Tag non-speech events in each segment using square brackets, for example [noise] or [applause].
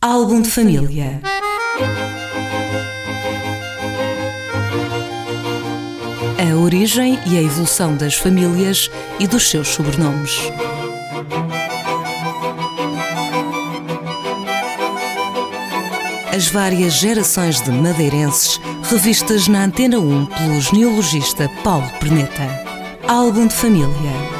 Álbum de família. A origem e a evolução das famílias e dos seus sobrenomes. As várias gerações de madeirenses revistas na Antena 1 pelo genealogista Paulo Perneta. Álbum de família.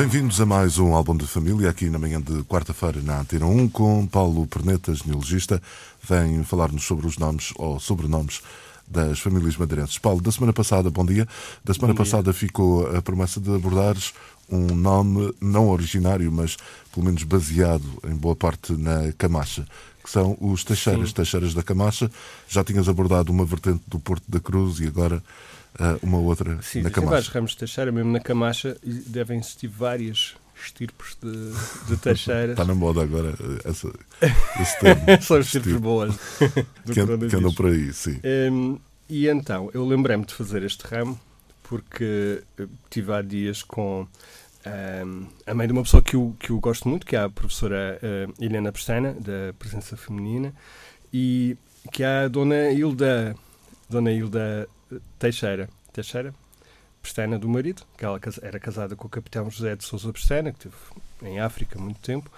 Bem-vindos a mais um álbum de família aqui na manhã de quarta-feira na Antena 1 com Paulo Perneta, genealogista, vem falar-nos sobre os nomes ou sobrenomes das famílias madeirenses. Paulo, da semana passada, bom dia. Da semana bom passada dia. ficou a promessa de abordares um nome não originário, mas pelo menos baseado em boa parte na Camacha, que são os Teixeiras, Sim. Teixeiras da Camacha. Já tinhas abordado uma vertente do Porto da Cruz e agora uh, uma outra Sim, na Camacha. vários ramos de Teixeira, mesmo na Camacha, devem existir várias estirpes de, de Teixeiras. Está [laughs] na moda agora essa, [laughs] esse termo. São estirpes boas. [laughs] que, que andam por aí, sim. Um, e então, eu lembrei-me de fazer este ramo porque tive há dias com a mãe de uma pessoa que eu, que eu gosto muito, que é a professora uh, Helena Pestana, da Presença Feminina, e que é a dona Hilda, dona Hilda Teixeira. Teixeira, Pestana do marido, que ela era casada com o capitão José de Souza Pestana, que esteve em África muito tempo.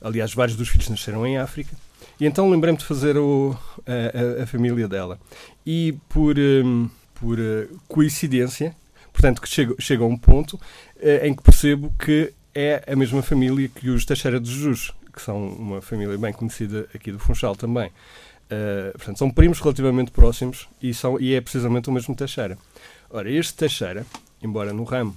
Aliás, vários dos filhos nasceram em África. E então lembrei-me de fazer o, a, a, a, família dela. E por, um, por uh, coincidência, portanto, que chega, chega a um ponto uh, em que percebo que é a mesma família que os Teixeira de Jesus, que são uma família bem conhecida aqui do Funchal também. Uh, portanto, são primos relativamente próximos e, são, e é precisamente o mesmo Teixeira. Ora, este Teixeira, embora no ramo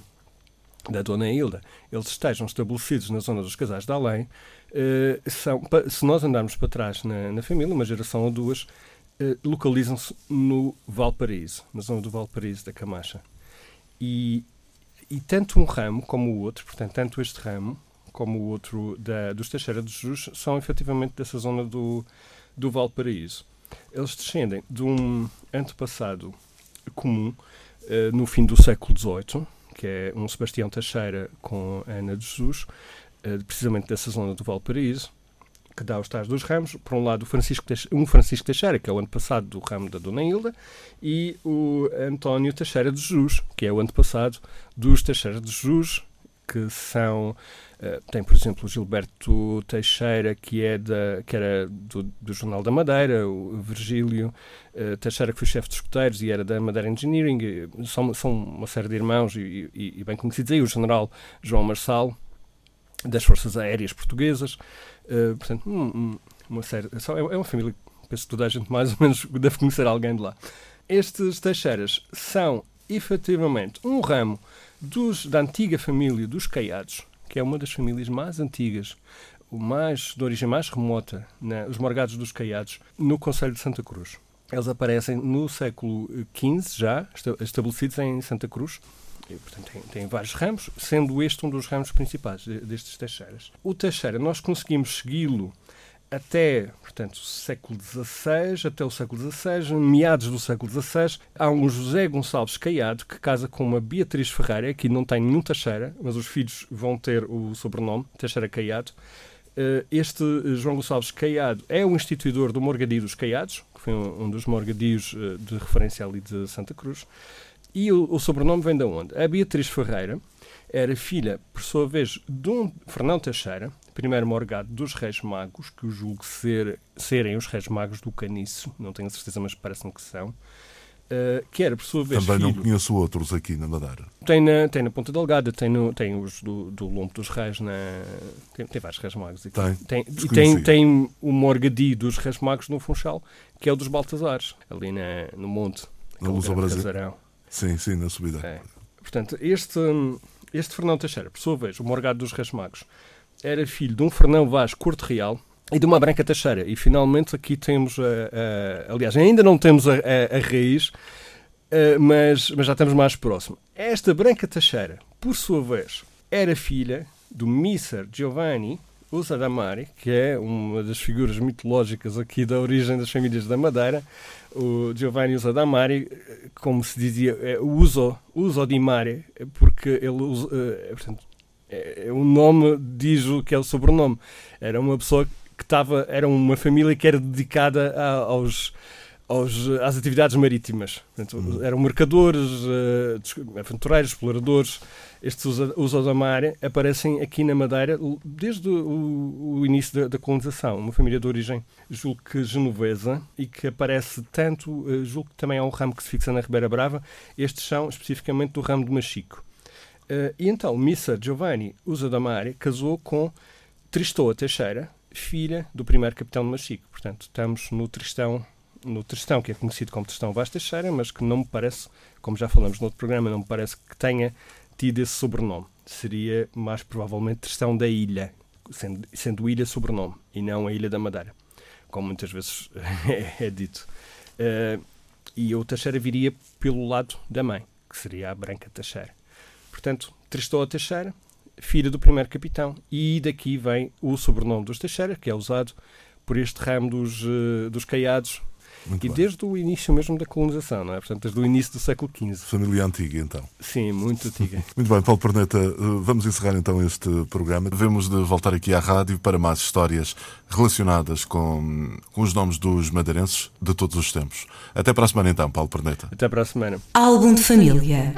da Dona Hilda eles estejam estabelecidos na zona dos casais de além, uh, são, se nós andarmos para trás na, na família, uma geração ou duas, uh, localizam-se no Valparaíso, na zona do Valparaíso da Camacha. E, e tanto um ramo como o outro, portanto, tanto este ramo como o outro da, dos Teixeira de Jesus, são efetivamente dessa zona do, do Valparaíso. Eles descendem de um antepassado comum uh, no fim do século XVIII, que é um Sebastião Teixeira com Ana de Jesus, uh, precisamente dessa zona do Valparaíso, que dá os tais dos ramos. Por um lado, Francisco Teixeira, um Francisco Teixeira, que é o antepassado do ramo da Dona Hilda, e o António Teixeira de Jesus, que é o antepassado dos Teixeira de Jesus, que são Uh, tem, por exemplo, o Gilberto Teixeira, que, é da, que era do, do Jornal da Madeira, o Virgílio uh, Teixeira, que foi chefe de escuteiros e era da Madeira Engineering. São, são uma série de irmãos e, e, e bem conhecidos aí. O general João Marçal, das Forças Aéreas Portuguesas. Uh, portanto, um, um, uma série. É, é uma família que penso que toda a gente mais ou menos [laughs] deve conhecer alguém de lá. Estes Teixeiras são efetivamente um ramo dos, da antiga família dos Caiados, que é uma das famílias mais antigas, o mais de origem mais remota, né, os Morgados dos Caiados, no Conselho de Santa Cruz. Eles aparecem no século XV já, estabelecidos em Santa Cruz, e, portanto, tem, tem, vários ramos, sendo este um dos ramos principais destes Teixeiras. O Teixeira, nós conseguimos segui-lo até, portanto, século XVI, até o século XVI, meados do século XVI, há um José Gonçalves Caiado que casa com uma Beatriz Ferreira, que não tem nenhum Teixeira, mas os filhos vão ter o sobrenome, Teixeira Caiado. Eh, este João Gonçalves Caiado é o instituidor do Morgadio dos Caiados, que foi um dos morgadios eh, de referência ali de Santa Cruz. E o, o sobrenome vem de onde? A Beatriz Ferreira era filha, por sua vez, de um Fernão Teixeira, primeiro morgado dos Reis Magos, que eu julgo ser, serem os Reis Magos do Caniço, não tenho certeza, mas parece-me que são. Uh, que era, por sua vez, Também filho... não conheço outros aqui na Madeira. Tem na, tem na Ponta Delgada, tem, no, tem os do, do Lombo dos Reis, na... tem, tem vários Reis Magos aqui. Tem, tem e tem, tem o Morgadi dos Reis Magos no Funchal, que é o dos Baltazares, ali na, no monte. Brasil. Casarão. Sim, sim, na subida. É. Portanto, este, este Fernão Teixeira, por sua vez, o Morgado dos Reis Magos, era filho de um Fernão Vaz Corte Real e de uma Branca Teixeira. E finalmente aqui temos, a, a, aliás, ainda não temos a, a raiz, mas, mas já estamos mais próximo. Esta Branca Teixeira, por sua vez, era filha do Misser Giovanni Usadamari, que é uma das figuras mitológicas aqui da origem das famílias da Madeira. O Giovanni Usadamari, como se dizia, é Uso, Uso di Mare, porque ele usa, portanto, é, o nome diz o que é o sobrenome. Era uma pessoa que estava, era uma família que era dedicada a, aos, aos, às atividades marítimas. Portanto, uhum. Eram mercadores, uh, aventureiros, exploradores. Estes usos da mar aparecem aqui na Madeira desde o, o início da, da, colonização. Uma família de origem, julgo que genovesa, e que aparece tanto, uh, julgo que também há um ramo que se fixa na Ribeira Brava. Estes são especificamente do ramo de Machico. Uh, e então, Missa Giovanni Usa da Mare casou com Tristoa Teixeira, filha do primeiro capitão de Machico. Portanto, estamos no Tristão no Tristão, que é conhecido como Tristão Vaz Teixeira, mas que não me parece, como já falamos no outro programa, não me parece que tenha tido esse sobrenome. Seria mais provavelmente Tristão da Ilha, sendo, sendo ilha sobrenome, e não a Ilha da Madeira, como muitas vezes [laughs] é, é dito. Uh, e o Teixeira viria pelo lado da mãe, que seria a Branca Teixeira. Portanto, Tristão Teixeira, filha do primeiro capitão, e daqui vem o sobrenome dos Teixeira, que é usado por este ramo dos, uh, dos caiados muito e bem. desde o início mesmo da colonização, não é? Portanto, desde o início do século XV. Família antiga, então. Sim, muito antiga. [laughs] muito bem, Paulo Perneta, eh, vamos encerrar então este programa. Devemos de voltar aqui à rádio para mais histórias relacionadas com, com os nomes dos madeirenses de todos os tempos. Até para a semana então, Paulo Perneta. Até para a semana. Álbum de família.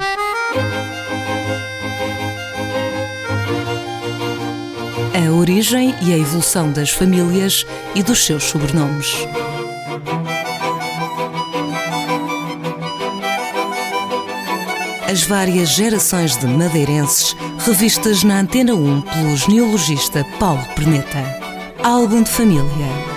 A origem e a evolução das famílias e dos seus sobrenomes. As várias gerações de madeirenses revistas na Antena 1 pelo genealogista Paulo Perneta. Álbum de família